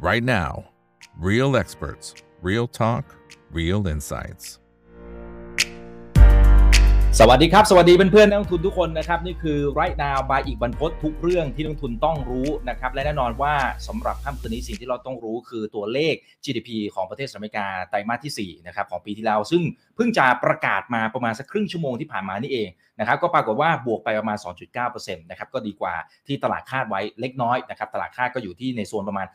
right now. Real experts, real talk, real insights. สวัสดีครับ สวัสดีเพื่อนๆนักลงทุนทุกคนนะครับ นี่คือ right now by อีกบรรพททุกเรื่องที่นักลงทุนต้องรู้นะครับ และแน่นอนว่าสำหรับค่ำคืนนี้สิ่งที่เราต้องรู้คือตัวเลข GDP ของประเทศสหรัฐอเมริกาไตรมาสที่4นะครับของปีที่แล้วซึ่ง พิ่งจะประกาศมาประมาณสักครึ่งชั่วโมงที่ผ่านมานี่เองนะครับก็ปรากฏว่าบวกไปประมาณ 2.9%นะครับก็ดีกว่าที่ตลาดคาดไว้เล็กน้อยนะครับตลาดคาดก็อยู่ที่ในโซนประมาณ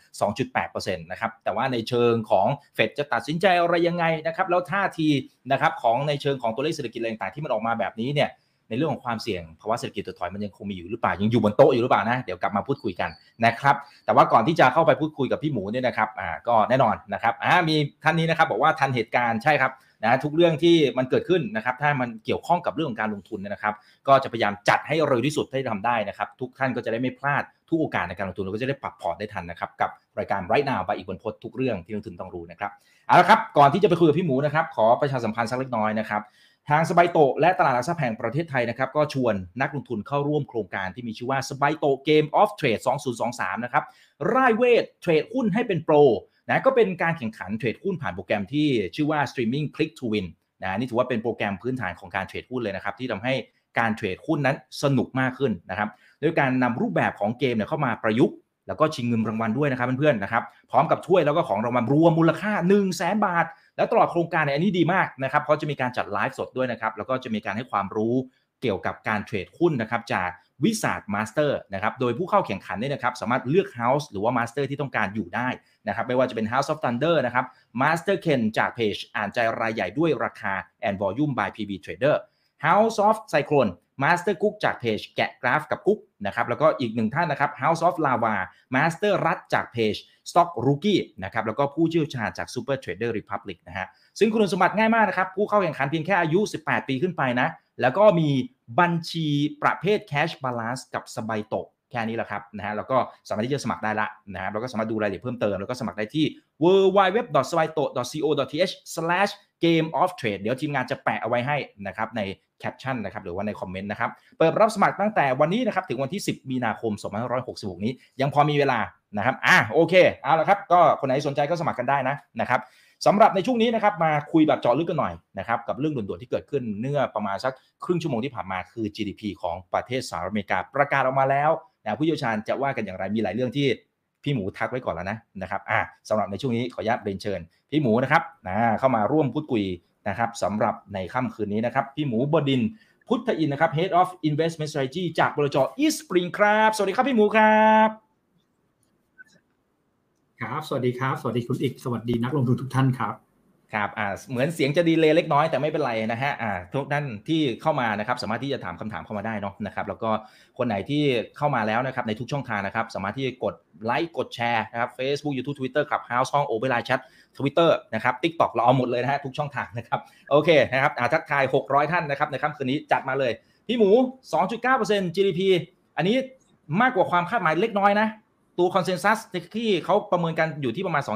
2.8%นะครับแต่ว่าในเชิงของเฟดจะตัดสินใจอะไรยังไงนะครับแล้วท่าทีนะครับของในเชิงของตัวเลขเศรษฐกิจอะไรต่างๆที่มันออกมาแบบนี้เนี่ยในเรื่องของความเสี่ยงภาวะเศรษฐกิจถดถอยมันยังคงมีอยู่หรือเปล่ายังอยู่บนโต๊ะอยู่หรือเปล่านะเดี๋ยวกลับมาพูดคุยกันนะครับแต่ว่าก่อนที่จะเข้าไปพูดคุยกับพี่หมูเนี่ยนะครับอ่าก็แน่นอนนะครับอ่ามีท่านนี้นะครับบอกว่าทันเหตุการณ์ใช่ครับ นะทุกเรื่องที่มันเกิดขึ้นนะครับถ้ามันเกี่ยวข้องกับเรื่องของการลงทุนนะครับ ก็จะพยายามจัดให้เร็วที่สุดที่ทำได้นะครับ ทุกท่านก็จะได้ไม่พลาดทุกโอกาสในการลงทุนเราก็จะได้ปรับพอร์ตได้ทันนะครับกับรายการ Right Now ไปอีกบนพดทุกเรื่องที่นักลงทุนต้องรู้นะครับเอาละครับก่อนที่จะไปคุยกับพี่หมูนะครับขอประชาสัมพันธ์สักเล็กน้อยนะครับทางสบายโตและตลาดหลักทรัพย์แห่งประเทศไทยนะครับก็ชวนนักลงทุนเข้าร่วมโครงการที่มีชื่อว่าสบายโต Game of Trade 2023 นะครับร่ายเวทเทรดหุ้นให้เป็นโปร นะก็เป็นการแข่งขันเทรดหุ้นผ่านโปรแกรมที่ชื่อว่า Streaming Click to Win นะนี่ถือว่าเป็นโปรแกรมพื้นฐานของการเทรดหุ้นเลยนะครับ ที่ทำให้การเทรดหุ้นนั้นสนุกมากขึ้นนะครับด้วยการนำรูปแบบของเกมเนี่ยเข้ามาประยุกต์แล้วก็ชิงเงินรางวัลด้วยนะครับเพื่อนๆนะครับพร้อมกับถ้วยแล้วก็ของรางวัลรวมมูลค่า 1 0 0 0 0แสนบาท แล้วตลอดโครงการเนี่ยอันนี้ดีมากนะครับเพราะจะมีการจัดไลฟ์สดด้วยนะครับแล้วก็จะมีการให้ความรู้เกี่ยวกับการเทรดหุ้นนะครับจาก Wizard Master นะครับโดยผู้เข้าแข่งขันเนี่ยนะครับสามารถเลือก House หรือว่า Master ที่ต้องการอยู่ได้ นะครับไม่ว่าจะเป็น House of Thunder นะครับ Master Ken จากเพจอ่านใจรายใหญ่ด้วยราคา and volume by PB Trader House of Cyclone Master Cook จากเพจแกะกราฟกับกุ๊กนะครับแล้วก็อีกหนึ่งท่านนะครับ House of Lava Master รัฐจากเพจ Stock Rookie นะครับแล้วก็ผู้เชี่ยวชาญจาก Super Trader Republic นะฮะซึ่งคุณสมบัติง่ายมากนะครับ ผู้เข้าแข่งขันเพียงแค่อายุ 18 ปีขึ้นไปนะ แล้วก็มีบัญชีประเภท Cash Balance กับสบายโต แค่นี้แหละครับนะฮะแล้วก็สามารถที่จะสมัครได้ละนะฮะแล้วก็สามารถดูรายละเอียดเพิ่มเติม แล้วก็สมัครได้ที่ w w w s w a i t o c o th game of trade เดี๋ยวทีมงานจะแปะเอาไว้ให้นะครับในแคปชั่นนะครับหรือว่าในคอมเมนต์นะครับเปิดรับสมัครตั้งแต่วันนี้นะครับถึงวันที่ 10 มีนาคม 2566 นี้ ยังพอมีเวลานะครับอะโอเคเอาละครับก็คนไหนสนใจก็สมัครกันได้นะนะครับสำหรับในช่วงนี้นะครับมาคุยแบบเจาะลึกกันหน่อยนะครับกับเรื่องด่วนๆที่เกิดขึ้นเนื่อประมาณสักครึ่งชั่วโมงที่ผ่านมาคือ GDP ของประเทศสหรัฐอเมริกาประกาศออกมาแล้ว นะผู้เชี่ยวชาญจะว่ากันอย่างไรมีหลายเรื่องที่พี่หมูทักไว้ก่อนแล้วนะนะครับอะสำหรับในช่วงนี้ขออนุญาตเรียนเชิญ พี่หมูนะครับนะเข้ามาร่วมพูดคุยนะครับสำหรับในค่ำคืนนี้นะครับ พี่หมูบดินพุทธอินนะครับ Head of Investment Strategy จากบริจ East Spring ครับ สวัสดีครับพี่หมูครับ ครับ สวัสดีครับ สวัสดีคุณอีก สวัสดีนักลงทุนทุกท่านครับ ครับอ่าเหมือนเสียงจะ delay เล็กน้อยแต่ไม่เป็นไรนะฮะอ่าทุกท่านที่เข้ามานะครับสามารถที่จะถามคำถามเข้ามาได้เนาะนะครับแล้วก็คนไหนที่เข้ามาแล้วนะครับในทุกช่องทางนะครับสามารถที่จะกดไลค์กดแชร์นะครับ Facebook YouTube Twitter Clubhouse ห้องโอเวอร์ไลน์แชททวิตเตอร์นะครับ TikTok เราเอาหมดเลยนะฮะทุกช่องทางนะครับโอเคนะครับอ่าทักทาย 600 ท่านนะครับในค่ำคืนนี้จัดมาเลย พี่หมู 2.9% GDP อันนี้มากกว่าความคาดหมายเล็กน้อยนะตัว consensusที่เขาประเมินกันอยู่ที่ประมาณ 2.8%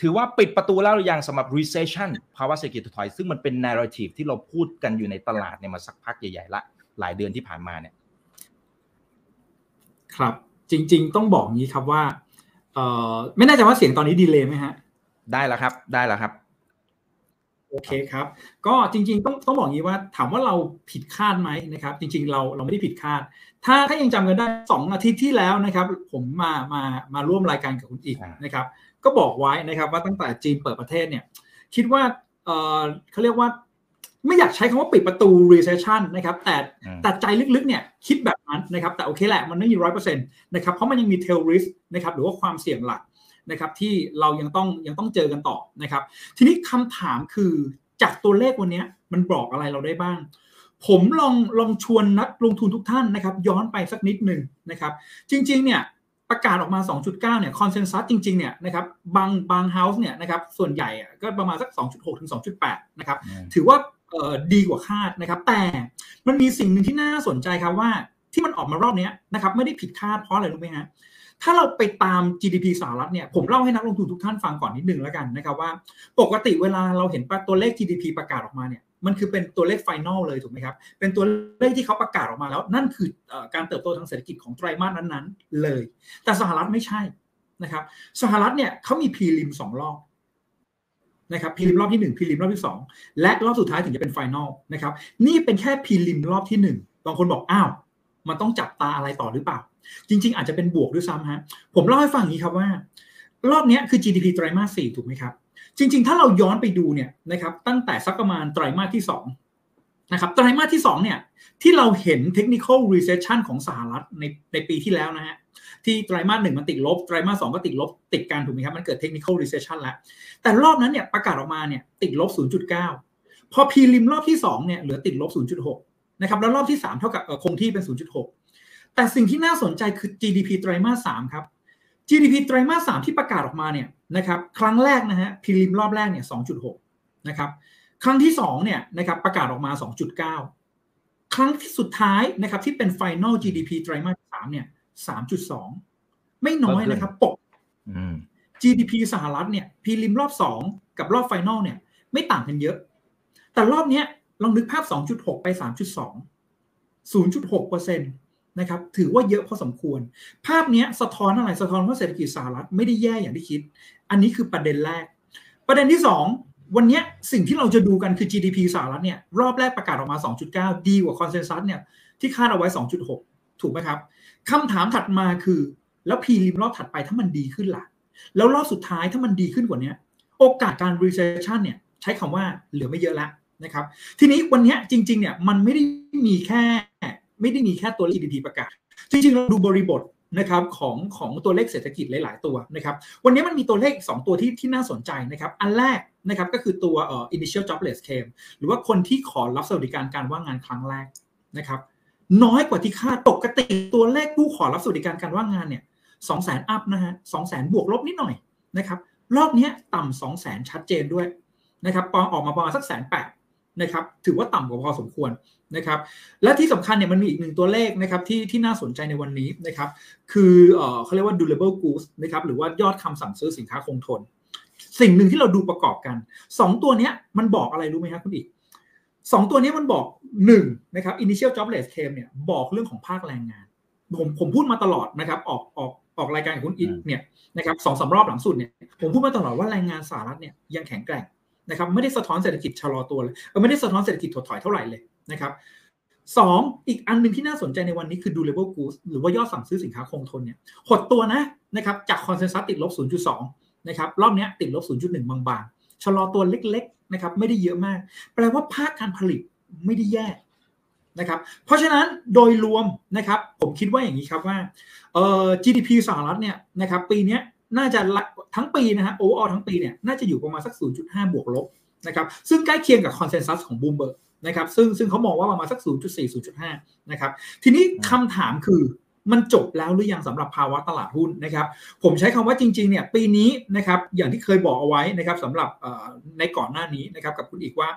ถือว่าปิดประตูแล้วหรือยังสำหรับ recession ภาวะเศรษฐกิจถดถอย ซึ่งมันเป็น narrative ที่เราพูดกันอยู่ในตลาดเนี่ยมาสักพักใหญ่ๆละหลายเดือนที่ผ่านมาเนี่ย ครับ จริง ๆ ต้องบอกงี้ครับว่าเอ่อไม่แน่ใจว่าเสียงตอนนี้ดีเลยไหมฮะ ได้แล้วครับ ได้แล้วครับ โอเคครับ ก็จริงๆต้องต้องบอกงี้ว่าถามว่าเราผิดคาดไหมนะครับ จริง ๆ เราเราไม่ได้ผิดคาด ถ้าถ้ายังจำกันได้สองอาทิตย์ที่แล้วนะครับ ผมมามามาร่วมรายการกับคุณอีกนะครับ ก็บอกไว้นะครับว่าตั้งแต่จีนเปิดประเทศเนี่ย คิดว่าเออเขาเรียกว่า ไม่อยากใช้คำว่าปิดประตู recession นะครับ แต่แต่ใจลึกๆเนี่ยคิดแบบนั้นนะครับ แต่โอเคแหละมันไม่มีร้อยเปอร์เซ็นต์นะครับเพราะมันยังมี tail risk นะครับหรือว่าความเสี่ยงหลัก นะครับที่เรายังต้องยังต้องเจอกันต่อนะครับ ทีนี้คำถามคือจากตัวเลขวันนี้มันบอกอะไรเราได้บ้าง ผมลองลองชวนนักลงทุนทุกท่านนะครับ ย้อนไปสักนิดหนึ่งนะครับ จริง ๆ เนี่ยประกาศออกมา 2.9 เนี่ยคอนเซนแซสจริง ๆ เนี่ยนะครับบางบางเฮาส์เนี่ยนะครับส่วนใหญ่ก็ประมาณสัก 2.6 ถึง 2.8 นะครับ ถือว่าดีกว่าคาดนะครับ แต่มันมีสิ่งหนึ่งที่น่าสนใจครับว่าที่มันออกมารอบนี้นะครับไม่ได้ผิดคาดเพราะอะไรรู้ไหมฮะ ถ้าเราไปตาม GDP สหรัฐเนี่ยผมเล่าให้นักลงทุนทุกท่านฟังก่อนนิดนึงแล้วกันนะครับว่า ปกติเวลาเราเห็นตัวเลข GDP ประกาศออกมาเนี่ยมันคือเป็นตัวเลข final เลยถูกไหมครับ เป็นตัวเลขที่เขาประกาศออกมาแล้ว นั่นคือการเติบโตทางเศรษฐกิจของไตรมาสนั้นๆ เลย แต่สหรัฐไม่ใช่นะครับ สหรัฐเนี่ยเขามี prelim สองรอบนะครับ prelim รอบที่1 prelim รอบที่ 2 และรอบสุดท้ายถึงจะเป็น final นะครับนี่เป็นแค่ prelim รอบที่ 1 บางคนบอกอ้าว มันต้องจับตาอะไรต่อหรือเปล่า จริง ๆ อาจจะเป็นบวกด้วยซ้ำฮะผมเล่าให้ฟังอย่างนี้ครับว่า รอบนี้คือ GDP ไตรมาส4ถูกไหมครับ จริง ๆ ถ้าเราย้อนไปดูเนี่ยนะครับตั้งแต่สักประมาณไตรมาสที่2นะครับไตรมาสที่2เนี่ยที่เราเห็น technical recession ของสหรัฐในในปีที่แล้วนะฮะที่ไตรมาสหนึ่งมันติดลบไตรมาสสองก็ติดลบติดกันถูกไหมครับมันเกิด technical recession แล้ว แต่รอบนั้นเนี่ยประกาศออกมาเนี่ยติดลบ 0.9 พอพีริมรอบที่2เนี่ยเหลือติดลบ 0.6นะครับแล้วรอบที่ 3 เท่ากับคงที่เป็น 0.6 แต่สิ่งที่น่าสนใจคือ GDP ไตรมาส3ครับ GDP ไตรมาส3ที่ประกาศออกมาเนี่ยนะครับครั้งแรกนะฮะพีริมรอบแรกเนี่ย2.6นะครับครั้งที่2เนี่ยนะครับประกาศออกมา 2.9 ครั้งที่สุดท้ายนะครับที่เป็น Final GDP ไตรมาส3เนี่ย3.2 ไม่น้อยนะครับปก GDP สหรัฐเนี่ยพีริมรอบ 2 กับรอบไฟนอลเนี่ยไม่ต่างกันเยอะ แต่รอบนี้ลองนึกภาพ 2.6 ไป 3.2 0.6%น นะครับถือว่าเยอะพอสมควร ภาพนี้สะท้อนอะไรสะท้อนว่าเศรษฐกิจสหรัฐไม่ได้แย่อย่างที่คิด อันนี้คือประเด็นแรก ประเด็นที่ 2 วันนี้สิ่งที่เราจะดูกันคือ GDP สหรัฐเนี่ยรอบแรกประกาศออกมา 2.9 ดีกว่าคอนเซนแซสเนี่ยที่คาดเอาไว้ 2.6 ถูกไหมครับคำถามถัดมาคือ แล้วพีริมรอบถัดไปถ้ามันดีขึ้นล่ะ แล้วรอบสุดท้ายถ้ามันดีขึ้นกว่านี้โอกาสการ recession เนี่ยใช้คำว่าเหลือไม่เยอะแล้วนะครับทีนี้วันนี้จริงๆเนี่ยมันไม่ได้มีแค่ ไม่ได้มีแค่ตัวเลข GDP ประกาศ จริงๆเราดูบริบทนะครับของของตัวเลขเศรษฐกิจหลาย ๆ ตัวนะครับ วันนี้มันมีตัวเลข 2 ตัวที่ที่น่าสนใจนะครับ อันแรกนะครับก็คือตัวเอ่อ initial jobless claim หรือว่าคนที่ขอรับสวัสดิการการว่างงานครั้งแรกนะครับ น้อยกว่าที่คาดปกติตัวเลขผู้ขอรับสวัสดิการการว่างงานเนี่ยสองแสนอัพนะฮะสองแสนบวกลบนิดหน่อยนะครับ รอบนี้ต่ำสองแสนชัดเจนด้วยนะครับปองออกมาประมาณสักแสนแปด นะครับถือว่าต่ำกว่าพอสมควรนะครับและที่สำคัญเนี่ยมันมีอีกหนึ่งตัวเลขนะครับที่ที่น่าสนใจในวันนี้นะครับคือเออเขาเรียกว่า durable goods นะครับหรือว่ายอดคำสั่งซื้อสินค้าคงทน สิ่งหนึ่งที่เราดูประกอบกัน 2 ตัวนี้มันบอกอะไรรู้ไหมครับคุณอีกสองตัวนี้มันบอก1นะครับ initial jobless claim เนี่ยบอกเรื่องของภาคแรงงาน ผมผมพูดมาตลอดนะครับออกออกออกรายการกับคุณอีกเนี่ยนะครับสองสารอบหลังสุดเนี่ยผมพูดมาตลอดว่าแรงงานสหรัฐเนี่ยยังแข็งแกร่ง นะครับไม่ได้สะท้อนเศรษฐกิจชะลอตัวเลยไม่ได้สะท้อนเศรษฐกิจถดถอยเท่าไหร่เลยนะครับสองอีกอันหนึ่งที่น่าสนใจในวันนี้คือ durable goods หรือว่ายอดสั่งซื้อสินค้าคงทนเนี่ยหดตัวนะนะครับจากคอนเซนแซสติดลบ 0.2 นะครับรอบนี้ติดลบ 0.1 บางๆชะลอตัวเล็กๆนะครับไม่ได้เยอะมาก แปลว่าภาคการผลิตไม่ได้แย่นะครับเพราะฉะนั้นโดยรวมนะครับผมคิดว่าอย่างนี้ครับว่าเอ่อ GDP สหรัฐเนี่ยนะครับปีนี้ น่าจะทั้งปีนะฮะ overall ทั้งปีเนี่ยน่าจะอยู่ประมาณสัก 0.5 บวกลบนะครับซึ่งใกล้เคียงกับ consensus ของบูมเบิร์กนะครับซึ่งซึ่งเขามองว่าประมาณสัก 0.4 0.5 นะครับทีนี้คำถามคือมันจบแล้วหรือยังสำหรับภาวะตลาดหุ้นนะครับ ผมใช้คำว่าจริงๆเนี่ยปีนี้นะครับอย่างที่เคยบอกเอาไว้นะครับสำหรับในก่อนหน้านี้นะครับกับคุณอีกว่า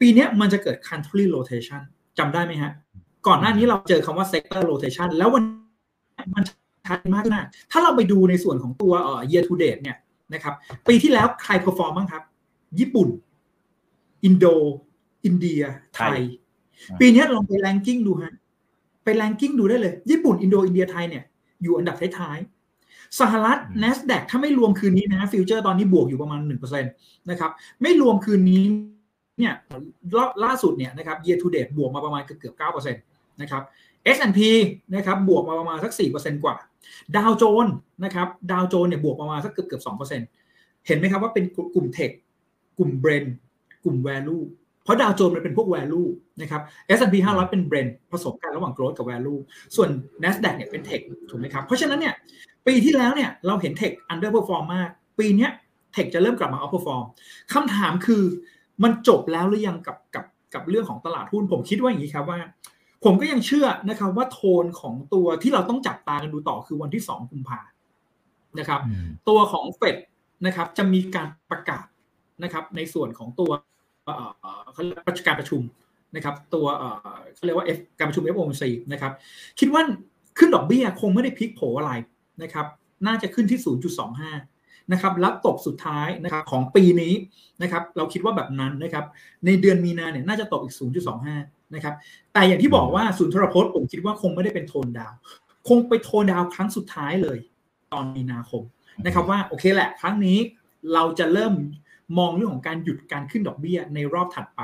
ปีนี้มันจะเกิด country rotation จำได้ไหมฮะ ก่อนหน้านี้เราเจอคำว่า sector rotation แล้ววันมัน ชัดมากนะถ้าเราไปดูในส่วนของตัวเอ่อ year to date เนี่ยนะครับ ปีที่แล้วใคร perform บ้างครับ ญี่ปุ่น อินโด อินเดีย ไทย ปีนี้ลองไป ranking ดูฮะ ไป ranking ดูได้เลย ญี่ปุ่น อินโด อินเดีย ไทยเนี่ย อยู่อันดับท้ายๆ สหรัฐ NASDAQ ถ้าไม่รวมคืนนี้นะฟิวเจอร์ตอนนี้บวกอยู่ประมาณ 1%นะครับ ไม่รวมคืนนี้เนี่ยล่าสุดเนี่ยนะครับ year to date บวกมาประมาณเกือบ9%นะครับ S&P นะครับบวกมาประมาณสัก 4%กว่า ดาวโจนส์นะครับดาวโจนส์เนี่ยบวกประมาณสักเกือบเกือบ2%เห็นไหมครับว่าเป็นกลุ่มเทคกลุ่มเบรนกลุ่ม value เพราะดาวโจนมันเป็นพวก value นะครับ S&P 500 เป็น blendผสมกันระหว่าง growth กับ value ส่วน NASDAQ เนี่ยเป็น tech ถูกไหมครับ เพราะฉะนั้นเนี่ยปีที่แล้วเนี่ยเราเห็น tech underperform มาก ปีนี้ tech จะเริ่มกลับมา outperform คำถามคือมันจบแล้วหรือยังกับกับกับเรื่องของตลาดหุ้น ผมคิดว่าอย่างนี้ครับว่า ผมก็ยังเชื่อนะครับว่าโทนของตัวที่เราต้องจับตากันดูต่อคือวันที่ 2 กุมภานะครับ ตัวของเฟดนะครับจะมีการประกาศนะครับในส่วนของตัวเขาเรียกการประชุมนะครับ ตัวเขาเรียกว่า F การประชุม FOMC นะครับ คิดว่าขึ้นดอกเบี้ยคงไม่ได้พลิกโผอะไรนะครับ น่าจะขึ้นที่ 0.25 นะครับแล้วตกสุดท้ายนะครับของปีนี้นะครับ เราคิดว่าแบบนั้นนะครับ ในเดือนมีนาเนี่ยน่าจะตกอีก 0.25 นะครับ แต่อย่างที่บอกว่าศูนย์ทรพจน์ผมคิดว่าคงไม่ได้เป็นโทนดาว คงไปโทนดาวครั้งสุดท้ายเลย ตอนมีนาคมนะครับว่าโอเคแหละ ครั้งนี้เราจะเริ่มมองเรื่องของการหยุดการขึ้นดอกเบี้ยในรอบถัดไป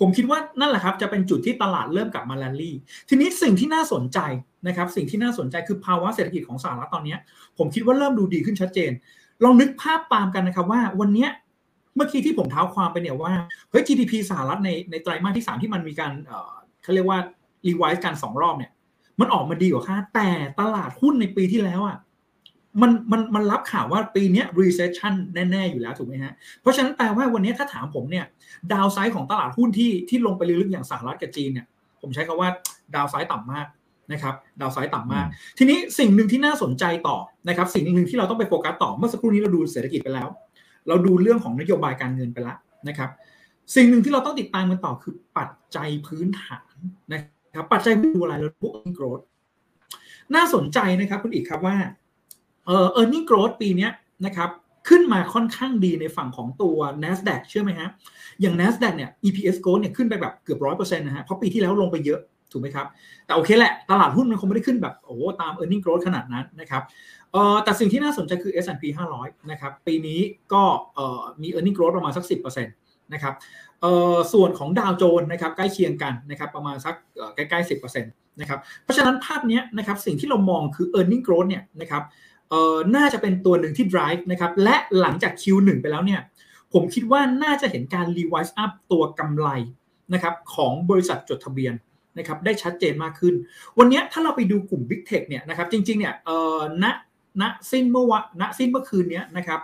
ผมคิดว่านั่นแหละครับจะเป็นจุดที่ตลาดเริ่มกลับมาแลนลี่ ทีนี้สิ่งที่น่าสนใจนะครับ สิ่งที่น่าสนใจคือภาวะเศรษฐกิจของสหรัฐตอนนี้ ผมคิดว่าเริ่มดูดีขึ้นชัดเจน ลองนึกภาพตามกันนะครับว่าวันนี้ เมื่อกี้ที่ผมเท้าความไปเนี่ยว่าเฮ้ย GDP สหรัฐในในไตรมาสที่3ที่มันมีการเขาเรียกว่า revise กันสองรอบเนี่ย มันออกมาดีกว่าคาดแต่ตลาดหุ้นในปีที่แล้วอะมันมันมันรับข่าวว่าปีนี้ recession แน่ ๆ อยู่แล้วถูกไหมฮะ เพราะฉะนั้นแปลว่าวันนี้ถ้าถามผมเนี่ย ดาวไซด์ของตลาดหุ้นที่ที่ลงไปลึกๆอย่างสหรัฐกับจีนเนี่ย ผมใช้คาว่าดาวไซด์ต่ำมากนะครับ ดาวไซด์ต่ำมาก ทีนี้สิ่งหนึ่งที่น่าสนใจต่อนะครับ สิ่งหนึ่งที่เราต้องไปโฟกัสต่อเมื่อสักครู่นี้เราดูเศรษฐกิจไปแล้ว เราดูเรื่องของนโยบายการเงินไปแล้วนะครับ สิ่งหนึ่งที่เราต้องติดตามกันต่อคือปัจจัยพื้นฐานนะครับปัจจัยดูอะไรเราพวก growth น่าสนใจนะครับคุณอีกครับว่าเออ earning growth ปีนี้นะครับขึ้นมาค่อนข้างดีในฝั่งของตัว NASDAQ เชื่อไหมฮะ อย่าง NASDAQ เนี่ย EPS growth เนี่ยขึ้นไปแบบเกือบร้อยเปอร์เซ็นต์นะฮะ เพราะปีที่แล้วลงไปเยอะ ถูกไหมครับ แต่โอเคแหละ ตลาดหุ้นมันคงไม่ได้ขึ้นแบบโอ้ตาม e a r n i n g growth ขนาดนั้นนะครับเอ่อแต่สิ่งที่น่าสนใจคือ S&P 500 นะครับ ปีนี้ก็เอ่อมี e a r n i n g growth ประมาณสัก 10%นะครับเอ่อส่วนของดาวโจนนะครับใกล้เคียงกันนะครับประมาณสักใกล้ๆ10%นะครับเพราะฉะนั้นภาพนี้นะครับสิ่งที่เรามองคือ e a r n i n g growth เนี่ยนะครับเอ่อน่าจะเป็นตัวหนึ่งที่ drive นะครับและหลังจาก Q1 ไปแล้วเนี่ยผมคิดว่าน่าจะเห็นการ revise up ตัวกำไรนะครับของบริษัทจดทะเบียน นะครับได้ชัดเจนมากขึ้น วันนี้ถ้าเราไปดูกลุ่ม Big Tech เนี่ยนะครับจริงๆเนี่ยเอ่อณณสิ้นเมื่อวะณสิ้นเมื่อคืนนี้นะครับ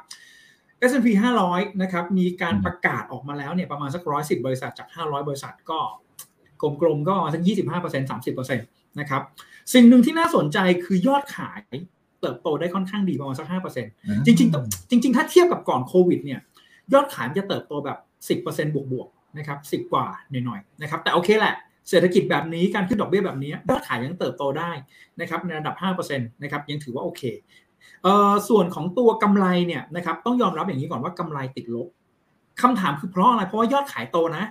S&P 500 นะครับมีการประกาศออกมาแล้วเนี่ยประมาณสักร้อยสิบบริษัทจาก 500 บริษัทก็กลมๆก็ประมาณสัก25% 30%นะครับสิ่งหนึ่งที่น่าสนใจคือยอดขายเติบโตได้ค่อนข้างดีประมาณสัก5%จริงๆจริง ๆ ถ้าเทียบกับก่อนโควิดเนี่ยยอดขายจะเติบโตแบบ 10%บวกๆนะครับ10 กว่าหน่อยๆนะครับแต่โอเคแหละ เศรษฐกิจแบบนี้การขึ้นดอกเบี้ยแบบนี้ยอดขายยังเติบโตได้นะครับในระดับ5%นะครับยังถือว่าโอเคเอ่อส่วนของตัวกำไรเนี่ยนะครับต้องยอมรับอย่างนี้ก่อนว่ากำไรติดลบคำถามคือเพราะอะไรเพราะว่ายอดขายโตนะ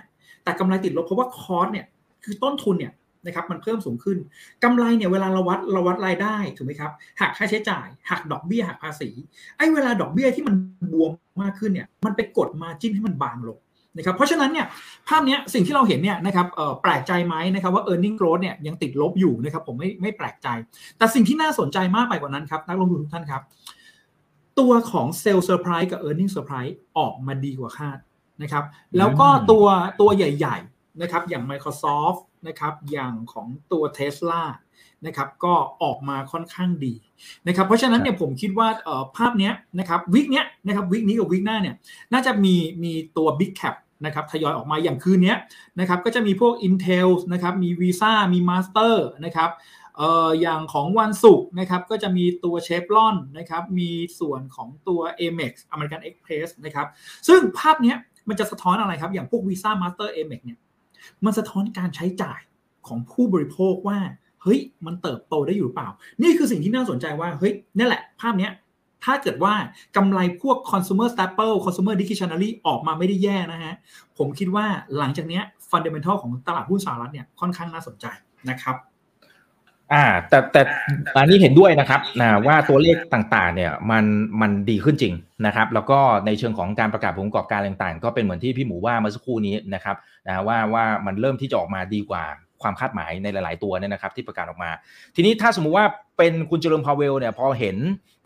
แต่กำไรติดลบเพราะว่าคอสเนี่ยคือต้นทุนเนี่ยนะครับมันเพิ่มสูงขึ้นกำไรเนี่ยเวลาเราวัดเราวัดรายได้ถูกไหมครับหักค่าใช้จ่ายหักดอกเบี้ยหักภาษีไอ้เวลาดอกเบี้ยที่มันบวมมากขึ้นเนี่ยมันไปกดมาจิ้นให้มันบางลง นะครับเพราะฉะนั้นเนี่ยภาพนี้สิ่งที่เราเห็นเนี่ยนะครับแปลกใจไหมนะครับว่า e a r n i n g growth เนี่ยยังติดลบอยู่นะครับผมไม่ไม่แปลกใจ แต่สิ่งที่น่าสนใจมากไปกว่านั้นครับนักลงทุนทุกท่านครับ ตัวของเซลล์เซอร์ไพรส์กับ e a r n i n g เซอร์ไพรส์ออกมาดีกว่าคาดนะครับแล้วก็ตัวตัวใหญ่ ๆนะครับอย่าง Microsoft นะครับอย่างของตัว Tesla นะครับก็ออกมาค่อนข้างดีนะครับเพราะฉะนั้นเนี่ยผมคิดว่าภาพนี้นะครับ week เนี้ยนะครับ week นี้กับ week หน้าเนี่ยน่าจะมีมีตัว Big Cap นะครับทยอยออกมาอย่างคืนนี้นะครับก็จะมีพวก Intel นะครับมี Visa มี Master นะครับเอ่ออย่างของวันศุกร์นะครับก็จะมีตัวเชฟลอนนะครับมีส่วนของตัว Amex American Express นะครับซึ่งภาพนี้มันจะสะท้อนอะไรครับ อย่างพวก Visa Master Amex เนี่ยมันสะท้อนการใช้จ่ายของผู้บริโภคว่า เฮ้ยมันเติบโตได้อยู่หรือเปล่า นี่คือสิ่งที่น่าสนใจว่าเฮ้ยนี่แหละภาพเนี้ยถ้าเกิดว่ากำไรพวก consumer staple consumer discretionary ออกมาไม่ได้แย่นะฮะ ผมคิดว่าหลังจากนี้ fundamental ของตลาดหุ้นสหรัฐเนี่ยค่อนข้างน่าสนใจนะครับ อ่า แต่แต่อันนี้เห็นด้วยนะครับนะว่าตัวเลขต่างๆ เนี่ยมันมันดีขึ้นจริงนะครับ แล้วก็ในเชิงของการประกาศผลประกอบการต่างๆ ก็เป็นเหมือนที่พี่หมูว่าเมื่อสักครู่นี้นะครับนะว่าว่ามันเริ่มที่จะออกมาดีกว่า ความคาดหมายในหลาย ๆ ตัวเนี่ยนะครับที่ประกาศออกมา ทีนี้ถ้าสมมุติว่าเป็นคุณเจริญพาเวลเนี่ยพอเห็น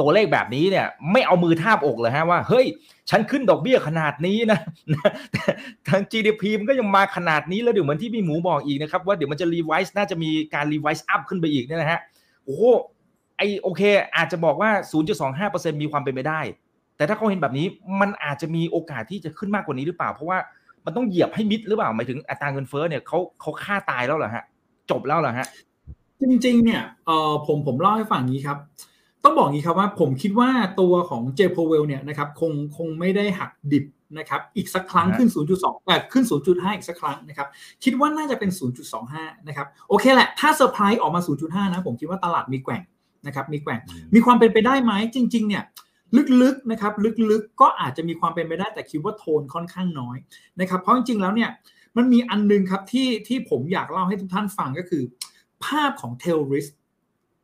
ตัวเลขแบบนี้เนี่ยไม่เอามือทาบอกเลยฮะว่า เฮ้ย ฉันขึ้นดอกเบี้ยขนาดนี้นะทาง GDP มันก็ยังมาขนาดนี้แล้วเดี๋ยวเหมือนที่พี่หมูบอกอีกนะครับ ว่าเดี๋ยวมันจะ revise น่าจะมีการ revise up ขึ้นไปอีกเนี่ยนะฮะโอ้โหไอโอเค อาจจะบอกว่า 0.25%มีความเป็นไปได้ แต่ถ้าเขาเห็นแบบนี้มันอาจจะมีโอกาสที่จะขึ้นมากกว่านี้หรือเปล่าเพราะว่า มันต้องเหยียบให้มิดหรือเปล่าหมายถึงอัตราเงินเฟ้อเนี่ยเขาเขาฆ่าตายแล้วเหรอฮะ จบแล้วเหรอฮะ จริง ๆ เนี่ยเออผมผมเล่าให้ฟังนี้ครับ ต้องบอกงี้ครับว่าผมคิดว่าตัวของเจโพเวลเนี่ยนะครับคงคงไม่ได้หักดิบนะครับอีกสักครั้งขึ้น 0.2แบบขึ้น 0.5 อีกสักครั้งนะครับคิดว่าน่าจะเป็น 0.25 นะครับโอเคแหละ ถ้าเซอร์ไพรส์ออกมา 0.5 นะ ผมคิดว่าตลาดมีแกว่งนะครับมีแกว่งมีความเป็นไปได้ไหมจริง ๆ เนี่ย ลึกๆนะครับลึกๆก็อาจจะมีความเป็นไปได้แต่คิดว่าโทนค่อนข้างน้อยนะครับเพราะจริงๆแล้วเนี่ยมันมีอันนึงครับที่ที่ผมอยากเล่าให้ทุกท่านฟังก็คือ ภาพของ tail risk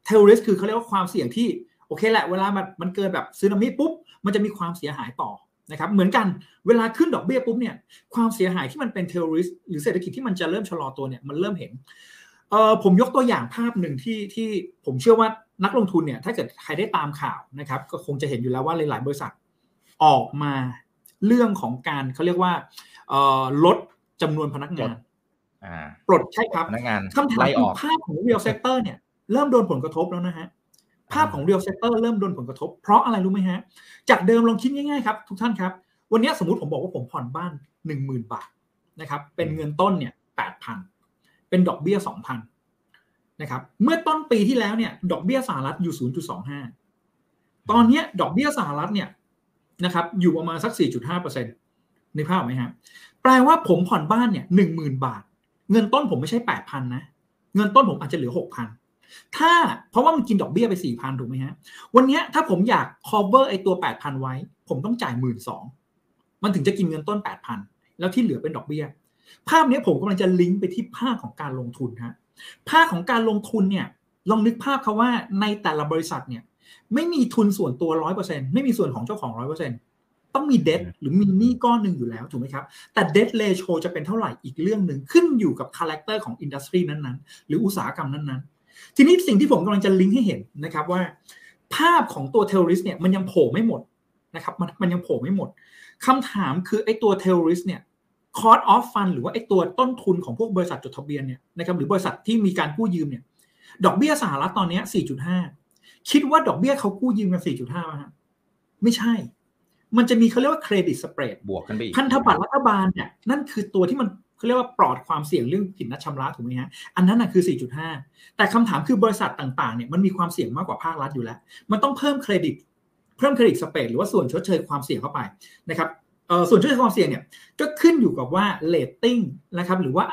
tail risk คือเขาเรียกว่าความเสี่ยงที่โอเคแหละเวลามันมันเกิดแบบซึนามิปุ๊บมันจะมีความเสียหายต่อนะครับเหมือนกันเวลาขึ้นดอกเบี้ยปุ๊บเนี่ยความเสียหายที่มันเป็น tail risk หรือเศรษฐกิจที่มันจะเริ่มชะลอตัวเนี่ยมันเริ่มเห็นเออผมยกตัวอย่างภาพหนึ่งที่ที่ผมเชื่อว่า นักลงทุนเนี่ยถ้าเกิดใครได้ตามข่าวนะครับก็คงจะเห็นอยู่แล้วว่าหลาย ๆ บริษัทออกมาเรื่องของการเขาเรียกว่าลดจำนวนพนักงานปลดใช่ครับพนักงานคำถามคือภาพของ real sector เนี่ยเริ่มโดนผลกระทบแล้วนะฮะภาพของ real sector เริ่มโดนผลกระทบ เพราะอะไรรู้ไหมฮะ จากเดิมลองคิดง่ายๆครับทุกท่านครับ วันนี้สมมติผมบอกว่าผมผ่อนบ้านหนึ่งหมื่นบาทนะครับเป็นเงินต้นเนี่ยแปดพันเป็นดอกเบี้ยสองพัน นะครับเมื่อต้นปีที่แล้วเนี่ยดอกเบี้ยสหรัฐอยู่ศูนย์จุดสองห้าตอนนี้ดอกเบี้ยสหรัฐเนี่ยนะครับอยู่ประมาณสักสี่จุดห้าเปอร์เซ็นต์ในภาพไหมฮะแปลว่าผมผ่อนบ้านเนี่ยหนึ่งหมื่นบาท เงินต้นผมไม่ใช่แปดพันนะเงินต้นผมอาจจะเหลือหกพันถ้าเพราะว่ามันกินดอกเบี้ยไปสี่พันถูกไหมฮะวันนี้ถ้าผมอยาก cover ไอตัวแปดพันไว้ ผมต้องจ่ายหมื่นสองมันถึงจะกินเงินต้นแปดพันแล้วที่เหลือเป็นดอกเบี้ย ภาพนี้ผมกำลังจะลิงก์ไปที่ภาคของการลงทุนฮะภาคของการลงทุนเนี่ยลองนึกภาพเขาว่าในแต่ละบริษัทเนี่ยไม่มีทุนส่วนตัวร้อยเปอร์เซ็นไม่มีส่วนของเจ้าของร้อยเปอร์เซ็นต้องมีเดทหรือมีหนี้ก้อนหนึ่งอยู่แล้วถูกไหมครับ แต่ debt ratio จะเป็นเท่าไหร่อีกเรื่องหนึ่งขึ้นอยู่กับ character ของ industry นั้นๆ หรืออุตสาหกรรมนั้นๆ ทีนี้สิ่งที่ผมกำลังจะลิงก์ให้เห็นนะครับว่า ภาพของตัว tail risk เนี่ยมันยังโผล่ไม่หมดนะครับมันมันยังโผล่ไม่หมดคำถามคือไอ้ตัว tail risk เนี่ย cost of fund หรือว่าไอ้ตัวต้นทุนของพวกบริษัทจดทะเบียนเนี่ยนะครับหรือบริษัทที่มีการกู้ยืมเนี่ยดอกเบี้ยสหรัฐตอนนี้ 4.5 คิดว่าดอกเบี้ยเขากู้ยืมกัน 4.5ฮะไม่ใช่ มันจะมีเขาเรียกว่า credit spread บวกกันไปอีกพันธบัตรรัฐบาลเนี่ยนั่นคือตัวที่มันเขาเรียกว่าปลอดความเสี่ยงเรื่องผิดนัดชำระถูกไหมฮะอันนั้นนะคือ 4.5 แต่คำถามคือบริษัทต่างๆเนี่ยมันมีความเสี่ยงมากกว่าภาครัฐอยู่แล้ว มันต้องเพิ่มเครดิต เพิ่ม credit spread หรือว่าส่วนชดเชยความเสี่ยงเข้าไปนะครับ ส่วนชดเชยความเสี่ยงเนี่ยก็ขึ้นอยู่กับว่าเลตติ้งนะครับหรือว่า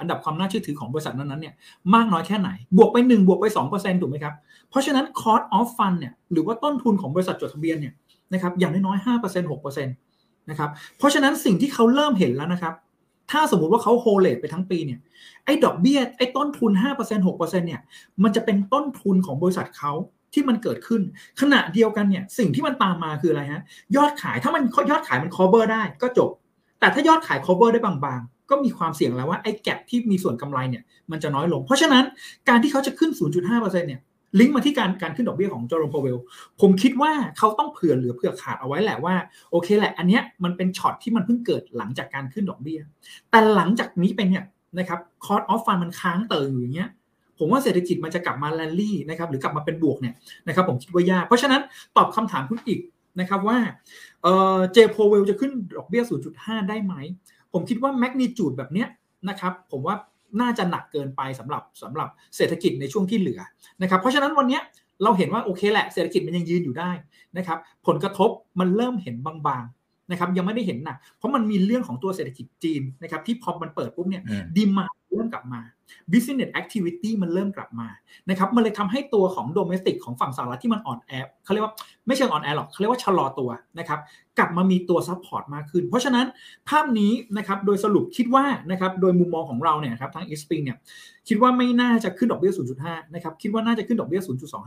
อันดับความน่าเชื่อถือของบริษัทนั้นๆเนี่ยมากน้อยแค่ไหน บวกไป 1 บวกไป2%ถูกไหมครับ เพราะฉะนั้น cost of fund เนี่ยหรือว่าต้นทุนของบริษัทจดทะเบียนเนี่ยนะครับอย่างน้อยๆ5% 6%นะครับเพราะฉะนั้นสิ่งที่เขาเริ่มเห็นแล้วนะครับ ถ้าสมมุติว่าเขาโฮเลตไปทั้งปีเนี่ยไอ้ดอกเบี้ยไอ้ต้นทุน5% 6%เนี่ยมันจะเป็นต้นทุนของบริษัทเขา ที่มันเกิดขึ้น ขณะเดียวกันเนี่ยสิ่งที่มันตามมาคืออะไรฮะยอดขายถ้ามันยอดขายมัน cover ได้ก็จบ แต่ถ้ายอดขาย cover ได้บางๆ ก็มีความเสี่ยงแล้วว่าไอ้ gap ที่มีส่วนกำไรเนี่ยมันจะน้อยลง เพราะฉะนั้นการที่เขาจะขึ้น 0.5%เนี่ยลิงก์มาที่การการขึ้นดอกเบี้ยของจอร์นพาวเวลผมคิดว่าเขาต้องเผื่อเหลือเผื่อขาดเอาไว้แหละว่า โอเคแหละ อันเนี้ยมันเป็นช็อตที่มันเพิ่งเกิดหลังจากการขึ้นดอกเบี้ย แต่หลังจากนี้ไปเนี่ยนะครับ cost of fund มันค้างเติ่งอยู่อย่างเงี้ย ผมว่าเศรษฐกิจมันจะกลับมาแลนลี่นะครับหรือกลับมาเป็นบวกเนี่ยนะครับผมคิดว่ายากเพราะฉะนั้นตอบคำถามคุณอีกนะครับว่าเจโพเวลจะขึ้นดอกเบี้ย 0.5 ได้ไหม ผมคิดว่าแมกนิจูดแบบเนี้ยนะครับผมว่าน่าจะหนักเกินไปสำหรับสำหรับเศรษฐกิจในช่วงที่เหลือนะครับเพราะฉะนั้นวันนี้เราเห็นว่าโอเคแหละเศรษฐกิจมันยังยืนอยู่ได้นะครับผลกระทบมันเริ่มเห็นบางๆ นะครับยังไม่ได้เห็นหนัก เพราะมันมีเรื่องของตัวเศรษฐกิจจีนนะครับที่พอมันเปิดปุ๊บเนี่ยดีมาเริ่มกลับมา business activity มันเริ่มกลับมานะครับมันเลยทำให้ตัวของ domestic ของฝั่งสหรัฐที่มันอ่อนแอเขาเรียกว่าไม่เชิงอ่อนแอหรอกเขาเรียกว่าชะลอตัวนะครับกลับมามีตัว support มากขึ้น เพราะฉะนั้นภาพนี้นะครับโดยสรุปคิดว่านะครับโดยมุมมองของเราเนี่ยครับทาง e s p r i n g เนี่ยคิดว่าไม่น่าจะขึ้นดอกเบี้ย 0.5 นะครับคิดว่าน่าจะขึ้นดอกเบี้ย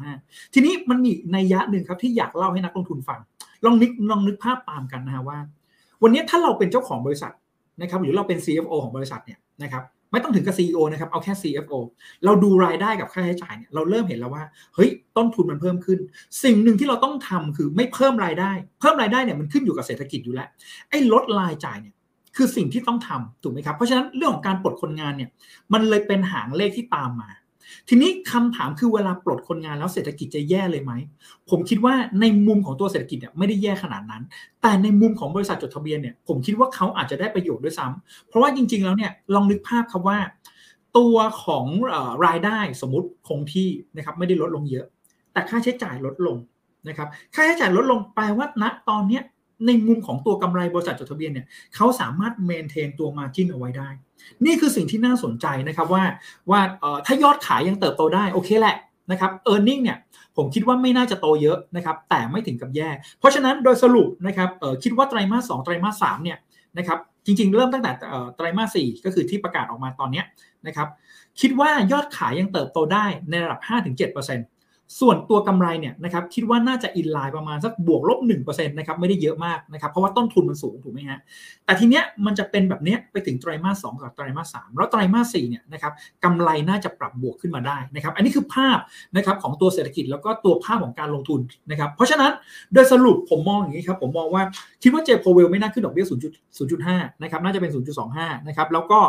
0.25 ทีนี้มันมีในยะหนึ่งครับที่อยากเล่าให้นักลงทุนฟัง ลองนึกลองนึกภาพตามกันนะฮะว่า วันนี้ถ้าเราเป็นเจ้าของบริษัทนะครับหรือเราเป็น CFO ของบริษัทเนี่ยนะครับไม่ต้องถึงกับ CEO นะครับ เอาแค่ CFO เราดูรายได้กับค่าใช้จ่ายเนี่ยเราเริ่มเห็นแล้วว่าเฮ้ยต้นทุนมันเพิ่มขึ้น สิ่งหนึ่งที่เราต้องทำคือไม่เพิ่มรายได้ เพิ่มรายได้เนี่ยมันขึ้นอยู่กับเศรษฐกิจอยู่แล้วไอ้ลดรายจ่ายเนี่ยคือสิ่งที่ต้องทำถูกไหมครับ เพราะฉะนั้นเรื่องของการปลดคนงานเนี่ยมันเลยเป็นหางเลขที่ตามมา ทีนี้คำถามคือเวลาปลดคนงานแล้วเศรษฐกิจจะแย่เลยไหม ผมคิดว่าในมุมของตัวเศรษฐกิจเนี่ยไม่ได้แย่ขนาดนั้น แต่ในมุมของบริษัทจดทะเบียนเนี่ยผมคิดว่าเขาอาจจะได้ประโยชน์ด้วยซ้ำเพราะว่าจริง ๆแล้วเนี่ยลองนึกภาพครับว่า ตัวของรายได้สมมติคงที่นะครับไม่ได้ลดลงเยอะ แต่ค่าใช้จ่ายลดลงนะครับค่าใช้จ่ายลดลงแปลว่าณตอนเนี้ยในมุมของตัวกำไรบริษัทจดทะเบียนเนี่ยเขาสามารถเมนเทนตัวมาจิ้นเอาไว้ได้ นี่คือสิ่งที่น่าสนใจนะครับว่าว่าถ้ายอดขายยังเติบโตได้โอเคแหละนะครับเออร์เน็งเนี่ยผมคิดว่าไม่น่าจะโตเยอะนะครับแต่ไม่ถึงกับแย่ เพราะฉะนั้นโดยสรุปนะครับคิดว่าไตรมาสสไตรมาสสเนี่ยนะครับจริงๆ เริ่มตั้งแต่ไตรมาส4ก็คือที่ประกาศออกมาตอนนี้นะครับคิดว่ายอดขายยังเติบโตได้ในระดับ 5-7%เส่วนตัวกำไรเนี่ยนะครับคิดว่าน่าจะอินไลน์ประมาณสักบวกลบ1%นะครับไม่ได้เยอะมากนะครับเพราะว่าต้นทุนมันสูงถูกไหมฮะแต่ทีเนี้ยมันจะเป็นแบบเนี้ยไปถึงไตรมาส2กับไตรมาส3แล้วไตรมาส4เนี่ยนะครับกำไรน่าจะปรับบวกขึ้นมาได้นะครับอันนี้คือภาพนะครับของตัวเศรษฐกิจแล้วก็ตัวภาพของการลงทุนนะครับเพราะฉะนั้นโดยสรุปผมมองอย่างนี้ครับผมมองว่าคิดว่าเจโพเวลไม่น่าขึ้นดอกเบี้ย0.5นะครับน่าจะเป็น 0.25นะครับแล้วก็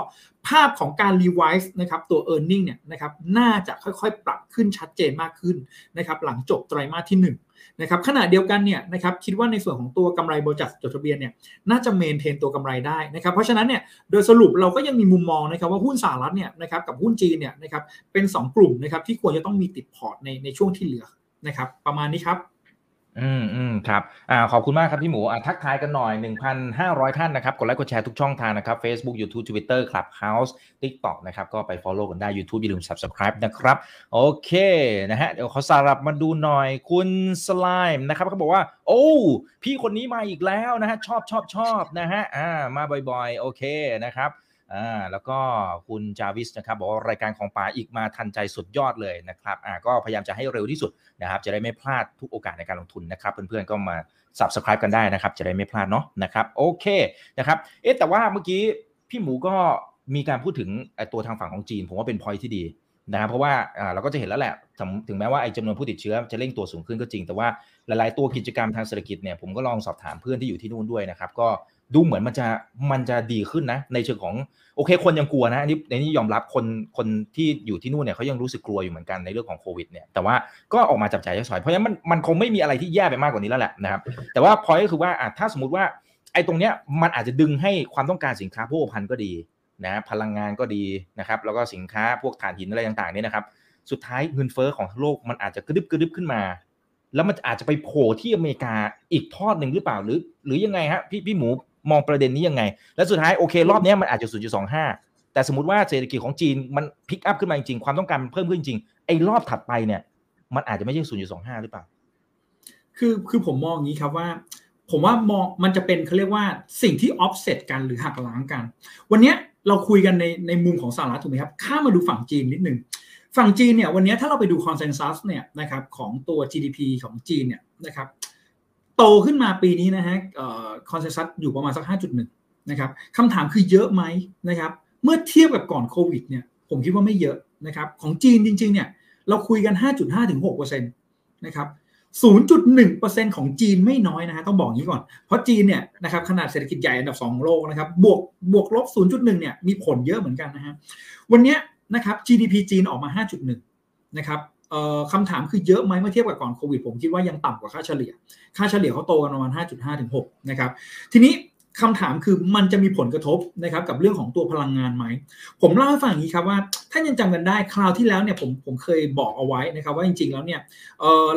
ภาพของการรีไวซ์นะครับตัว e a r n i n g เนี่ยนะครับน่าจะค่อยๆ ปรับขึ้นชัดเจนมากขึ้นนะครับหลังจบไตรมาสที่ 1 นะครับขณะเดียวกันเนี่ยนะครับคิดว่าในส่วนของตัวกำไรบริษัทจดทะเบียนเนี่ยน่าจะ maintain ตัวกำไรได้นะครับเพราะฉะนั้นเนี่ยโดยสรุปเราก็ยังมีมุมมองนะครับว่าหุ้นสหรัฐเนี่ยนะครับกับหุ้นจีนเนี่ยนะครับเป็น 2 กลุ่มนะครับที่ควรจะต้องมีติดพอร์ตในในช่วงที่เหลือนะครับประมาณนี้ครับ อืมอืมครับอ่าขอบคุณมากครับพี่หมูอ่าทักทายกันหน่อย 1,500 ท่านนะครับ กดไลค์กดแชร์ทุกช่องทางนะครับ Facebook YouTube Twitter Clubhouse TikTok นะครับ ก็ไป Follow กันได้ YouTube อย่าลืม Subscribe นะครับ โอเคนะฮะเดี๋ยวขอสารับมาดูหน่อยคุณสไลม์นะครับเขาบอกว่า โอ้พี่คนนี้มาอีกแล้วนะฮะชอบชอบชอบนะฮะอ่ามาบ่อยๆ โอเคนะครับ อ่าแล้วก็คุณจาวิสนะครับบอกว่ารายการของป่าอีกมาทันใจสุดยอดเลยนะครับอ่าก็พยายามจะให้เร็วที่สุดนะครับจะได้ไม่พลาดทุกโอกาสในการลงทุนนะครับเพื่อนๆก็มา subscribe กันได้นะครับ จะได้ไม่พลาดเนาะนะครับโอเคนะครับเอ๊ะแต่ว่าเมื่อกี้พี่หมูก็มีการพูดถึงตัวทางฝั่งของจีน ผมว่าเป็นพอยที่ดีนะครับเพราะว่าเราก็จะเห็นแล้วแหละถึงแม้ว่าไอ้จำนวนผู้ติดเชื้อจะเร่งตัวสูงขึ้นก็จริง แต่ว่าหลายๆตัวกิจกรรมทางเศรษฐกิจเนี่ยผมก็ลองสอบถามเพื่อนที่อยู่ที่นู่นด้วยนะครับก็ ดูเหมือนมันจะมันจะดีขึ้นนะ ในเชิงของโอเค คนยังกลัวนะอันนี้ในนี้ยอมรับคนคนที่อยู่ที่นู่นเนี่ยเขายังรู้สึกกลัวอยู่เหมือนกันในเรื่องของโควิดเนี่ยแต่ว่าก็ออกมาจับจ่ายใช้สอยเพราะฉะนั้นมันมันคงไม่มีอะไรที่แย่ไปมากกว่านี้แล้วแหละนะครับแต่ว่าพอยก็คือว่าถ้าสมมติว่าไอ้ตรงเนี้ยมันอาจจะดึงให้ความต้องการสินค้าโภคภัณฑ์ก็ดีนะพลังงานก็ดีนะครับแล้วก็สินค้าพวกถ่านหินอะไรต่างๆเนี่ยนะครับสุดท้ายเงินเฟ้อของโลกมันอาจจะกระดึบกระดึบขึ้นมาแล้วมันอาจจะไปโผล่ที่อเมริกาอีกทอดหนึ่งหรือเปล่าหรือ หรือยังไงฮะพี่พี่หมู มองประเด็นนี้ยังไง และสุดท้ายโอเค รอบนี้มันอาจจะ 0.25 แต่สมมติว่าเศรษฐกิจของจีนมันพิกอัพขึ้นมาจริงความต้องการเพิ่มขึ้นจริง ไอ้รอบถัดไปเนี่ย มันอาจจะไม่ใช่ 0.25 หรือเปล่า คือคือผมมองอย่างนี้ครับว่า ผมว่ามองมันจะเป็นเขาเรียกว่าสิ่งที่ออฟเซตกันหรือหักล้างกัน วันนี้เราคุยกันในในมุมของสหรัฐถูกไหมครับ ข้ามมาดูฝั่งจีนนิดนึงฝั่งจีนเนี่ยวันนี้ถ้าเราไปดู consensus เนี่ยนะครับของตัว GDP ของจีนเนี่ยนะครับ โตขึ้นมาปีนี้นะฮะ consensus อยู่ประมาณสัก 5.1 นะครับคำถามคือเยอะไหมนะครับ เมื่อเทียบกับก่อนโควิดเนี่ย ผมคิดว่าไม่เยอะนะครับ ของจีนจริง ๆ เนี่ย เราคุยกัน 5.5ถึง6%นะครับ 0.1%ของจีนไม่น้อยนะฮะต้องบอกงี้ก่อน เพราะจีนเนี่ยนะครับขนาดเศรษฐกิจใหญ่อันดับ2ของโลกนะครับ บวกบวกลบ 0.1 เนี่ยมีผลเยอะเหมือนกันนะฮะ วันนี้นะครับ GDP จีนออกมา 5.1 นะครับ คำถามคือเยอะไหมเมื่อเทียบกับก่อนโควิดผมคิดว่ายังต่ำกว่าค่าเฉลี่ย ค่าเฉลี่ยเขาโตกันประมาณ 5.5ถึง6นะครับ ทีนี้คำถามคือมันจะมีผลกระทบนะครับกับเรื่องของตัวพลังงานไหม ผมเล่าให้ฟังอย่างนี้ครับว่าถ้ายังจำกันได้คราวที่แล้วเนี่ยผมผมเคยบอกเอาไว้นะครับว่าจริงๆแล้วเนี่ย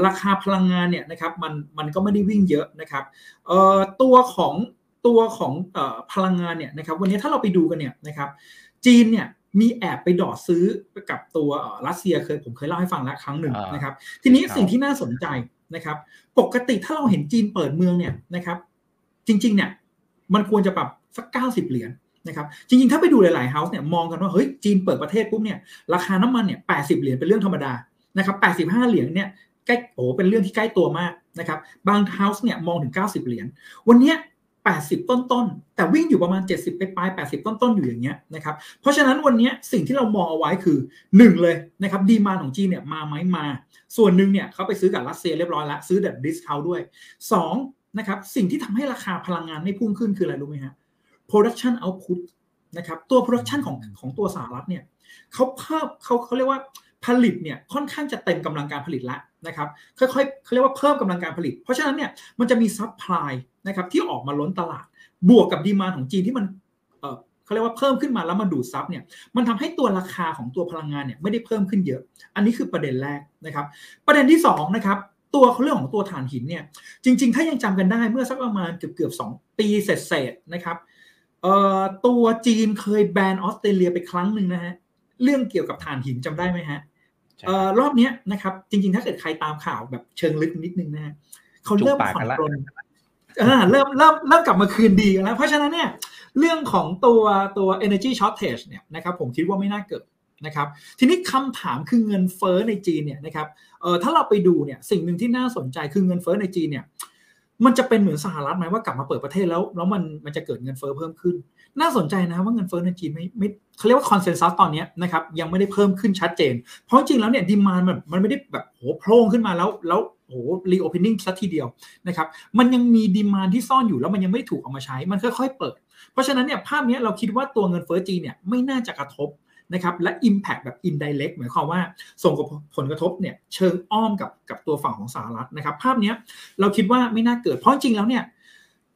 ราคาพลังงานเนี่ยนะครับมันมันก็ไม่ได้วิ่งเยอะนะครับตัวของตัวของพลังงานเนี่ยนะครับวันนี้ถ้าเราไปดูกันเนี่ยนะครับจีนเนี่ย มีแอบไปดอดซื้อกับตัวรัสเซียเคยผมเคยเล่าให้ฟังแล้วครั้งหนึ่งนะครับ ทีนี้สิ่งที่น่าสนใจนะครับ ปกติถ้าเราเห็นจีนเปิดเมืองเนี่ยนะครับ จริง ๆ เนี่ย มันควรจะปรับสักเก้าสิบเหรียญนะครับ จริง ๆ ถ้าไปดูหลายๆเฮาส์เนี่ยมองกันว่าเฮ้ยจีนเปิดประเทศปุ๊บเนี่ยราคาน้ำมันเนี่ยแปดสิบเหรียญเป็นเรื่องธรรมดานะครับแปดสิบห้าเหรียญเนี่ยใกล้โอ้เป็นเรื่องที่ใกล้ตัวมากนะครับ บาง house เนี่ยมองถึงเก้าสิบเหรียญ วันนี้ 80 ต้นต้นแต่วิ่งอยู่ประมาณ 70 ไปปลาย 80 ต้นต้นอยู่อย่างเงี้ยนะครับเพราะฉะนั้นวันนี้สิ่งที่เรามองเอาไว้คือ 1 เลยนะครับ demand ของจีนเนี่ยมาไหมมา ส่วนหนึ่งเนี่ยเขาไปซื้อกับรัสเซียเรียบร้อยแล้วซื้อแบบ discount ด้วย 2 นะครับ สิ่งที่ทำให้ราคาพลังงานไม่พุ่งขึ้นคืออะไรรู้ไหมฮะ production output นะครับตัว production ของของตัวสหรัฐเนี่ยเขาเพิ่มเขาเขาเรียกว่าผลิตเนี่ยค่อนข้างจะเต็มกำลังการผลิตแล้วนะครับค่อยๆเขาเรียกว่าเพิ่มกำลังการผลิต เพราะฉะนั้นเนี่ยมันจะมี supply นะครับที่ออกมาล้นตลาด บวกกับ demand ของจีนที่มันเขาเรียกว่าเพิ่มขึ้นมาแล้วมาดูดซับเนี่ยมันทำให้ตัวราคาของตัวพลังงานเนี่ยไม่ได้เพิ่มขึ้นเยอะ อันนี้คือประเด็นแรกนะครับ ประเด็นที่2นะครับตัวเรื่องของตัวถ่านหินเนี่ยจริง ๆ ถ้ายังจำกันได้เมื่อสักประมาณเกือบเกือบสปีเศษๆนะครับตัวจีนเคยแบนออสเตรเลียไปครั้งหนึ่งนะฮะเรื่องเกี่ยวกับถ่านหินจำได้ไหมฮะรอบนี้นะครับจริง ๆ ถ้าเกิดใครตามข่าวแบบเชิงลึกนิดนึงนะเขาเริ่มผ่อนปลน เริ่มเริ่มเริ่มกลับมาคืนดีแล้ว เพราะฉะนั้นเนี่ยเรื่องของตัวตัว energy shortage เนี่ยนะครับผมคิดว่าไม่น่าเกิดนะครับทีนี้คำถามคือเงินเฟ้อในจีนเนี่ยนะครับเออถ้าเราไปดูเนี่ยสิ่งหนึ่งที่น่าสนใจคือเงินเฟ้อในจีนเนี่ยมันจะเป็นเหมือนสหรัฐไหมว่ากลับมาเปิดประเทศแล้วแล้วมันมันจะเกิดเงินเฟ้อเพิ่มขึ้น น่าสนใจนะว่าเงินเฟ้อในจีนไม่ไม่เขาเรียกว่า consensus ตอนนี้นะครับยังไม่ได้เพิ่มขึ้นชัดเจน เพราะจริงแล้วเนี่ย demand มันมันไม่ได้แบบโหโพร่งขึ้นมาแล้วแล้ว โห reopening ซะทีเดียวนะครับมันยังมี demand ที่ซ่อนอยู่แล้วมันยังไม่ถูกเอามาใช้มันค่อยๆเปิด เพราะฉะนั้นเนี่ยภาพนี้เราคิดว่าตัวเงินเฟ้อจีนเนี่ยไม่น่าจะกระทบนะครับและ Impact แบบ indirect หมายความว่าส่งผลกระทบเนี่ยเชิงอ้อมกับกับตัวฝั่งของสหรัฐนะครับภาพนี้เราคิดว่าไม่น่าเกิดเพราะจริงแล้วเนี่ย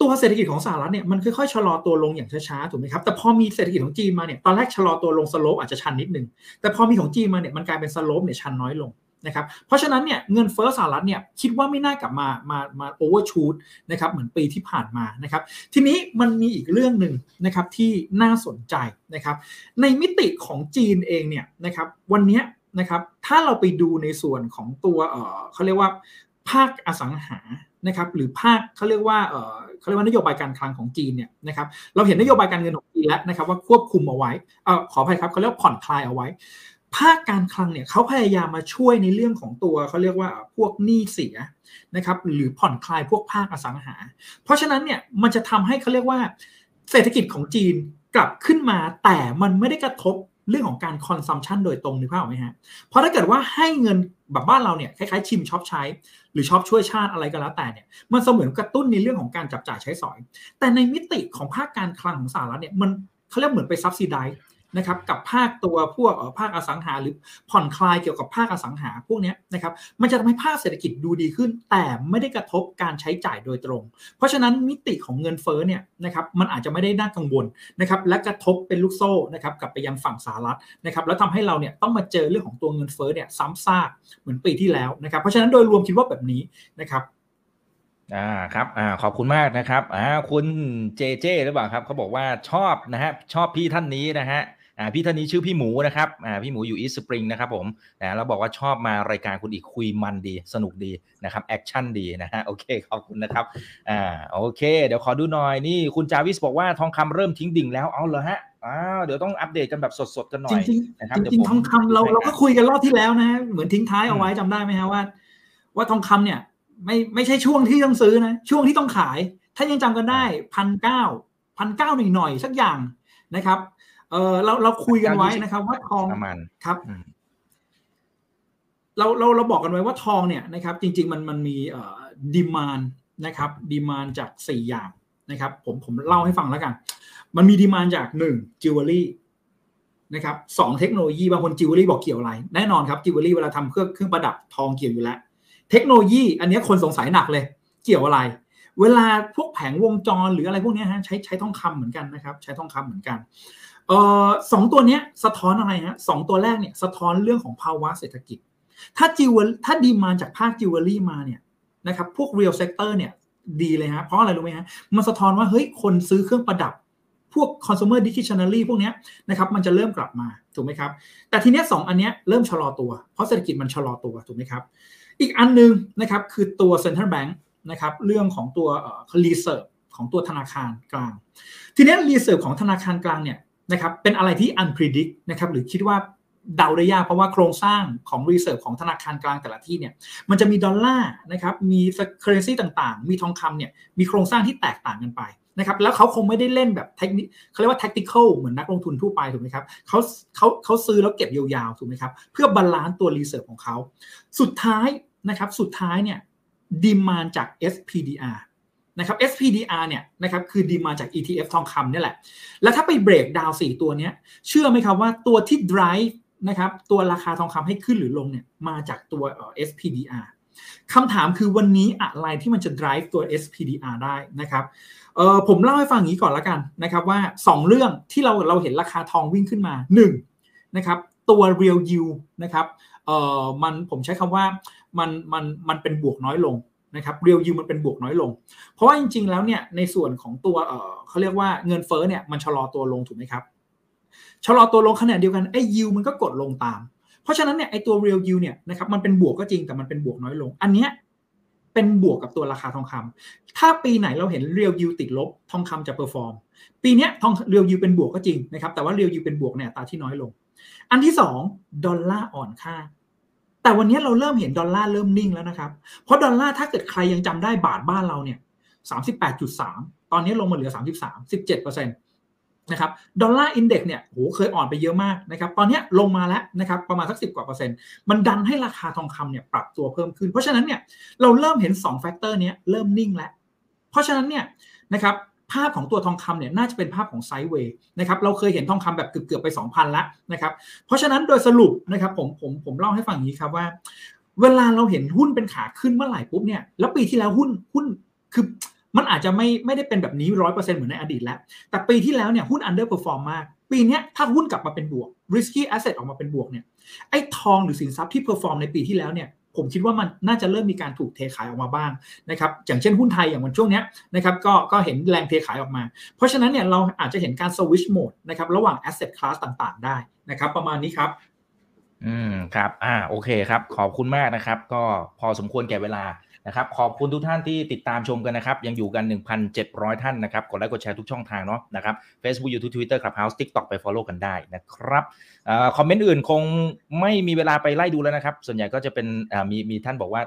ตัวเศรษฐกิจของสหรัฐเนี่ยมันค่อยๆชะลอตัวลงอย่างช้าๆถูกไหมครับแต่พอมีเศรษฐกิจของจีนมาเนี่ยตอนแรกชะลอตัวลง slope อาจจะชันนิดนึงแต่พอมีของจีนมาเนี่ยมันกลายเป็น slope เนี่ยชันน้อยลง นะครับเพราะฉะนั้นเนี่ยเงินเฟ้อสหรัฐเนี่ยคิดว่าไม่น่ากลับมามามา overshoot นะครับเหมือนปีที่ผ่านมานะครับทีนี้มันมีอีกเรื่องหนึ่งนะครับที่น่าสนใจนะครับในมิติของจีนเองเนี่ยนะครับวันนี้นะครับถ้าเราไปดูในส่วนของตัวเออเขาเรียกว่าภาคอสังหานะครับหรือภาคเขาเรียกว่าเออเขาเรียกว่านโยบายการคลังของจีนเนี่ยนะครับเราเห็นนโยบายการเงินของจีนแล้วนะครับว่าควบคุมเอาไว้เออขออภัยครับเขาเรียกผ่อนคลายเอาไว้ ภาคการคลังเนี่ยเขาพยายามมาช่วยในเรื่องของตัวเขาเรียกว่าพวกหนี้เสียนะครับหรือผ่อนคลายพวกภาคอสังหา เพราะฉะนั้นเนี่ยมันจะทำให้เขาเรียกว่า เศรษฐกิจของจีนกลับขึ้นมา แต่มันไม่ได้กระทบเรื่องของการ consumption โดยตรงนึกภาพออกไหมฮะ เพราะถ้าเกิดว่าให้เงินแบบบ้านเราเนี่ยคล้ายๆชิมช็อปใช้ หรือช็อปช่วยชาติอะไรก็แล้วแต่เนี่ยมันเสมือนกระตุ้นในเรื่องของการจับจ่ายใช้สอย แต่ในมิติของภาคการคลังของสหรัฐเนี่ยมันเขาเรียกเหมือนไป subsidize นะครับกับภาคตัวพวกภาคอสังหา หรือผ่อนคลายเกี่ยวกับภาคอสังหาพวกนี้นะครับมันจะทำให้ภาคเศรษฐกิจดูดีขึ้น แต่ไม่ได้กระทบการใช้จ่ายโดยตรง เพราะฉะนั้นมิติของเงินเฟ้อเนี่ยนะครับมันอาจจะไม่ได้น่ากังวลนะครับและกระทบเป็นลูกโซ่นะครับกลับไปยังฝั่งสหรัฐนะครับแล้วทำให้เราเนี่ยต้องมาเจอเรื่องของตัวเงินเฟ้อเนี่ยซ้ำซากเหมือนปีที่แล้วนะครับเพราะฉะนั้นโดยรวมคิดว่าแบบนี้นะครับอ่าครับอ่าขอบคุณมากนะครับอ่าคุณเจเจหรือเปล่าครับเขาบอกว่าชอบนะฮะชอบพี่ท่านนี้นะฮะ อ่าพี่ท่านนี้ชื่อพี่หมูนะครับอ่าพี่หมูอยู่อีสปริงนะครับผมนะแล้วบอกว่าชอบมารายการคุณอีกคุยมันดี สนุกดีนะครับ action ดีนะฮะโอเคขอบคุณนะครับอ่าโอเค เดี๋ยวขอดูหน่อยนี่คุณจาวิสบอกว่าทองคำเริ่มทิ้งดิ่งแล้วเอาเลยฮะอ้าวเดี๋ยวต้องอัปเดตกันแบบสดๆกันหน่อยจริงนะครับๆเดี๋ยวจริงผมๆทองคำเราเราก็คุยกันรอบที่แล้วนะเหมือนทิ้งท้ายเอาไว้อืมจำได้ไหมฮะว่า ว่าทองคำเนี่ยไม่ไม่ใช่ช่วงที่ต้องซื้อนะ ช่วงที่ต้องขาย ถ้ายังจำกันได้พันเก้าพันเก้าหน่อยหน่อยๆสักอย่างนะครับ เออเราเราคุยกันไว้นะครับ ว่าทองประมาณครับอืมเราเราเราบอกกันไว้ว่าทองเนี่ยนะครับ จริง ๆ มันมันมีเอ่อ demand นะครับ demand จากสี่อย่างนะครับ ผมผมเล่าให้ฟังแล้วกัน มันมี demand จากหนึ่งจิวเวลรี่นะครับสองเทคโนโลยีบางคนจิวเวลรี่บอกเกี่ยวอะไร แน่นอนครับจิวเวลรี่เวลาทำเครื่องเครื่องประดับทองเกี่ยวอยู่แล้ว เทคโนโลยี อันนี้คนสงสัยหนักเลย เกี่ยวอะไร เวลาพวกแผงวงจรหรืออะไรพวกนี้ฮะใช้ใช้ทองคำเหมือนกันนะครับ ใช้ทองคำเหมือนกัน เอ่อสองตัวเนี้ยสะท้อนอะไรฮะสองตัวแรกเนี่ยสะท้อนเรื่องของภาวะเศรษฐกิจ ถ้า jewel ถ้า demand จากภาคจิวเวลรี่มาเนี่ยนะครับพวก real sector เนี่ยดีเลยฮะเพราะอะไรรู้ไหมฮะมันสะท้อนว่าเฮ้ยคนซื้อเครื่องประดับพวก consumer discretionary พวกเนี้ยนะครับมันจะเริ่มกลับมาถูกไหมครับ แต่ทีเนี้ยสองอันเนี้ยเริ่มชะลอตัว เพราะเศรษฐกิจมันชะลอตัวถูกไหมครับ อีกอันหนึงนะครับคือตัว central bank นะครับเรื่องของตัวเอ่อ reserve ของตัวธนาคารกลาง ทีเนี้ย reserve ของธนาคารกลางเนี่ย นะครับเป็นอะไรที่ unpredict นะครับหรือคิดว่าเดาได้ยากเพราะว่าโครงสร้างของ reserve ของธนาคารกลางแต่ละที่เนี่ยมันจะมีดอลลาร์นะครับมี currency ต่างๆ มีทองคำเนี่ยมีโครงสร้างที่แตกต่างกันไปนะครับแล้วเขาคงไม่ได้เล่นแบบเทคนิคเขาเรียกว่า tactical เหมือนนักลงทุนทั่วไปถูกไหมครับเขาเขาเขาซื้อแล้วเก็บยาวๆถูกไหมครับเพื่อ balance ตัว reserve ของเขา สุดท้ายนะครับสุดท้ายเนี่ย demand จาก SPDR นะครับ SPDR เนี่ยนะครับคือ demand จาก ETF ทองคำเนี่ยแหละ แล้วถ้าไป breakdown สี่ตัวเนี้ยเชื่อไหมครับว่าตัวที่ drive นะครับตัวราคาทองคำให้ขึ้นหรือลงเนี่ยมาจากตัว SPDR คำถามคือวันนี้อะไรที่มันจะ drive ตัว SPDR ได้นะครับเออผมเล่าให้ฟังอย่างนี้ก่อนละกันนะครับว่า 2 เรื่องที่เราเราเห็นราคาทองวิ่งขึ้นมา1นะครับตัว real yield นะครับเอ่อมันผมใช้คำว่ามันมันมันเป็นบวกน้อยลง นะครับเรียลยูมันเป็นบวกน้อยลง เพราะว่าจริง ๆ แล้วเนี่ยในส่วนของตัวเออเขาเรียกว่าเงินเฟ้อเนี่ยมันชะลอตัวลงถูกไหมครับชะลอตัวลงขณะเดียวกันไอ้ยิวมันก็กดลงตาม เพราะฉะนั้นเนี่ยไอ้ตัว real yield เนี่ยนะครับมันเป็นบวกก็จริงแต่มันเป็นบวกน้อยลง อันเนี้ยเป็นบวกกับตัวราคาทองคำถ้าปีไหนเราเห็น real yield ติดลบทองคำจะ perform ปีเนี้ยทอง real yield เป็นบวกก็จริงนะครับแต่ว่า real yield เป็นบวกเนี่ยอัตราที่น้อยลง อันที่สองดอลลาร์อ่อนค่า แต่วันนี้เราเริ่มเห็นดอลลาร์เริ่มนิ่งแล้วนะครับ เพราะดอลลาร์ถ้าเกิดใครยังจำได้บาทบ้านเราเนี่ยสามสิบแปดจุดสามตอนนี้ลงมาเหลือสามสิบสามสิบเจ็ดเปอร์เซ็นต์นะครับ Dollar Index เนี่ยโหเคยอ่อนไปเยอะมากนะครับตอนนี้ลงมาแล้วนะครับประมาณสักสิบกว่าเปอร์เซ็นต์มันดันให้ราคาทองคำเนี่ยปรับตัวเพิ่มขึ้น เพราะฉะนั้นเนี่ยเราเริ่มเห็น2 factor นี้เริ่มนิ่งแล้ว เพราะฉะนั้นเนี่ยนะครับ ภาพของตัวทองคำเนี่ยน่าจะเป็นภาพของ sideway นะครับเราเคยเห็นทองคำแบบเกือบๆไป 2,000แล้วนะครับเพราะฉะนั้นโดยสรุปนะครับผมผมผมเล่าให้ฟังอย่างนี้ครับว่า เวลาเราเห็นหุ้นเป็นขาขึ้นเมื่อไหร่ปุ๊บเนี่ยแล้วปีที่แล้วหุ้นหุ้นคือมันอาจจะไม่ไม่ได้เป็นแบบนี้ร้อยเปอร์เซ็นต์เหมือนในอดีตแล้ว แต่ปีที่แล้วเนี่ยหุ้น underperform มาก ปีนี้ถ้าหุ้นกลับมาเป็นบวก risky asset ออกมาเป็นบวกเนี่ยไอ้ทองหรือสินทรัพย์ที่ perform ในปีที่แล้วเนี่ย ผมคิดว่ามันน่าจะเริ่มมีการถูกเทขายออกมาบ้างนะครับอย่างเช่นหุ้นไทยอย่างวันช่วงนี้นะครับก็ก็เห็นแรงเทขายออกมา เพราะฉะนั้นเนี่ยเราอาจจะเห็นการสวิชโหมดนะครับระหว่าง asset class ต่างๆ ได้นะครับ ประมาณนี้ครับอืมครับ อ่า โอเคครับ ขอบคุณมากนะครับ ก็พอสมควรแก่เวลา นะครับขอบคุณทุกท่านที่ติดตามชมกันนะครับยังอยู่กัน 1,700 ท่านนะครับกดไลค์กดแชร์ทุกช่องทางเนาะนะครับ Facebook YouTube Twitter Clubhouse TikTok ไป Follow กันได้นะครับอคอมเมนต์อื่นคงไม่มีเวลาไปไล่ดูแล้วนะครับ ส่วนใหญ่ก็จะเป็นมีมีท่านบอกว่า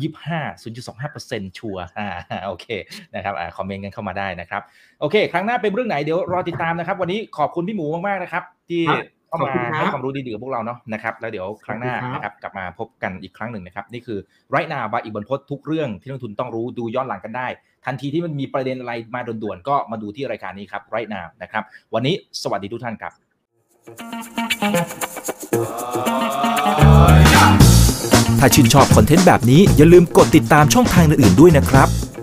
25 0.25%ชัวร์อ่าโอเคนะครับอ่าคอมเมนต์กันเข้ามาได้นะครับ โอเค ครั้งหน้าเป็นเรื่องไหนเดี๋ยวรอติดตามนะครับ วันนี้ขอบคุณพี่หมูมาก ๆ นะครับ ที่ เข้ามาให้ความรู้ดีๆกับพวกเราเนาะนะครับแล้วเดี๋ยวครั้งหน้านะครับกลับมาพบกันอีกครั้งหนึ่งนะครับนี่คือไรนาบาอีกบนพศทุกเรื่องที่นักทุนต้องรู้ดูย้อนหลังกันได้ ทันทีที่มันมีประเด็นอะไรมาด่วนๆก็มาดูที่รายการนี้ครับไรนานะครับ วันนี้สวัสดีทุกท่านครับ ถ้าชื่นชอบคอนเทนต์แบบนี้อย่าลืมกดติดตามช่องทางอื่นๆด้วยนะครับ